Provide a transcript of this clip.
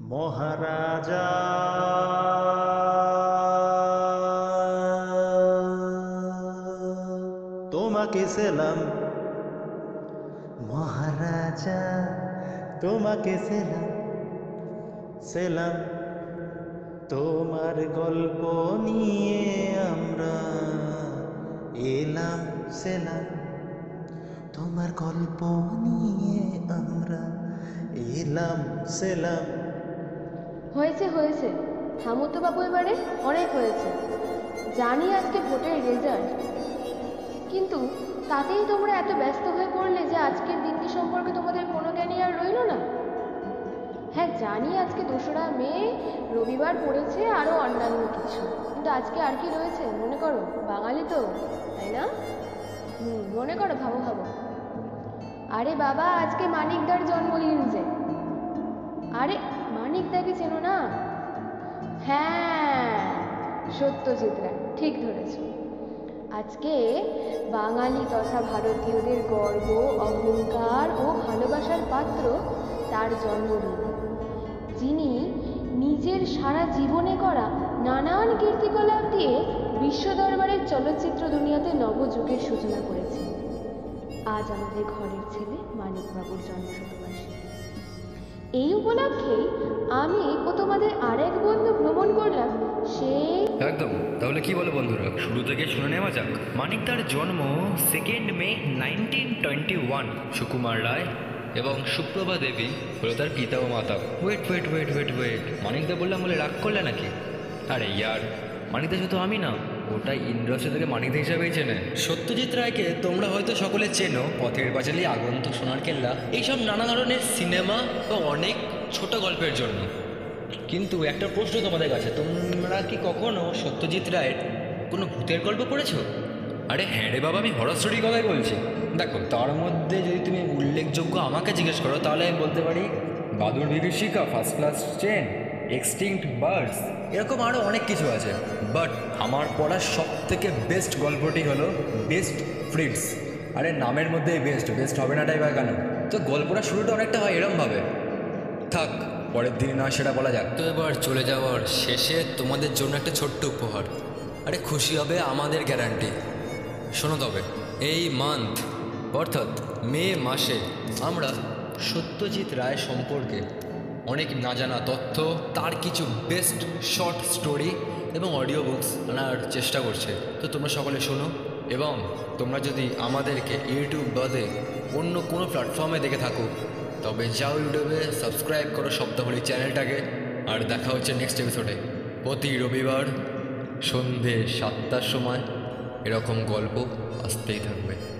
মহারাজা। তোমাকে সেলাম। মহারাজা, তোমাকে সেলাম। সেলাম, তোমার গল্প নিয়ে আমরা এলাম, সেলাম। তোমার গল্প নিয়ে আমরা এলাম সেলাম। হয়েছে হয়েছে। থামো বাবু এবারে অনেক হয়েছে। জানি আজকে ভোটের রেজাল্ট কিন্তু তাতেই তোমরা এত ব্যস্ত হয়ে পড়লে যে আজকের দিনটি সম্পর্কে তোমাদের কোনো জ্ঞানই আর রইল না। হ্যাঁ জানি আজকে দোসরা মে, রবিবার পড়েছে আরও অন্যান্য কিছু। কিন্তু আজকে আর কি রয়েছে, মনে করো? বাঙালি তো, তাই না? হুম, মনে করো, ভাবো ভাবো। আরে বাবা, আজকে মানিকদার জন্মদিন যে। আরে, মানিকদাকে চেনো না? হ্যাঁ সত্যজিৎ রায়, ঠিক ধরেছ। আজকে বাঙালি তথা ভারতীয়দের গর্ব, অহংকার ও ভালোবাসার পাত্র তার জন্মদিন। যিনি নিজের সারা জীবনে করা নানান কীর্তিকলাপ দিয়ে বিশ্ব দরবারের চলচ্চিত্র দুনিয়াতে নবযুগের সূচনা করেছেন। আজ আমাদের ঘরের ছেলে মানিকবাবুর জন্মশতবার্ষিকী। এই উপলক্ষে আমি ও তোমাদের আরেক বন্ধু ভ্রমণ করলাম, সে একদম। তাহলে কি বলো বন্ধুরা? শুরু থেকে শুনে নেওয়া যাক। মানিক তার জন্ম second May nineteen twenty one Sukumar Ray এবং সুপ্রভা দেবী হলো তার পিতা ও মাতা। Wait wait wait wait wait Manikda বললাম বলে রাগ করলে নাকি? আরে ইয়ার, মানিকদা শুধু আমি না ওটা ইন্ডাস্ট্রি থেকে মানিকদা হিসাবেই চেনে। সত্যজিৎ রায়কে তোমরা হয়তো সকলে চেনো পথের পাঁচালী আগন্তুক সোনার কেল্লা এইসব নানা ধরনের সিনেমা ও অনেক ছোট গল্পের জন্য। কিন্তু একটা প্রশ্ন তোমাদের কাছে তোমরা কি কখনো সত্যজিৎ রায়ের কোনো ভূতের গল্প পড়েছো? আরে হ্যাঁ রে বাবা আমি হরর স্টোরির কথাই বলছি। দেখো তার মধ্যে যদি তুমি উল্লেখযোগ্য আমাকে জিজ্ঞেস করো তাহলে আমি বলতে পারি বাদুর বিভীষিকা ফার্স্ট ক্লাস চেন এক্সটিংক্ট বার্ডস এরকম আরও অনেক কিছু আছে। বাট আমার পড়ার সব থেকে বেস্ট গল্পটি হলো বেস্ট ফ্রিডস আরে, নামের মধ্যেই বেস্ট বেস্ট হবে না টাই বা কেন? তো গল্পটা শুরুটা অনেকটা হয় এরমভাবে। থাক, পরের দিন না সেটা বলা যাক। তো এবার চলে যাওয়ার শেষে তোমাদের জন্য একটা ছোট্ট উপহার। আরে, খুশি হবে আমাদের গ্যারান্টি শোনো তবে, এই মান্থ অর্থাৎ মে মাসে আমরা সত্যজিৎ রায় সম্পর্কে অনেক না জানা তথ্য, তার কিছু বেস্ট শর্ট স্টোরি এবং অডিও বুকস আনার চেষ্টা করছে। তো তোমরা সকলে শোনো এবং তোমরা যদি আমাদেরকে ইউটিউব বাদে অন্য কোনো প্ল্যাটফর্মে দেখে থাকো, তবে যাও ইউটিউবে সাবস্ক্রাইব করো সপ্তাহরি চ্যানেলটাকে আর দেখা হচ্ছে নেক্সট এপিসোডে প্রতি রবিবার সন্ধে সাতটার সময় এরকম গল্প আসতেই থাকবে।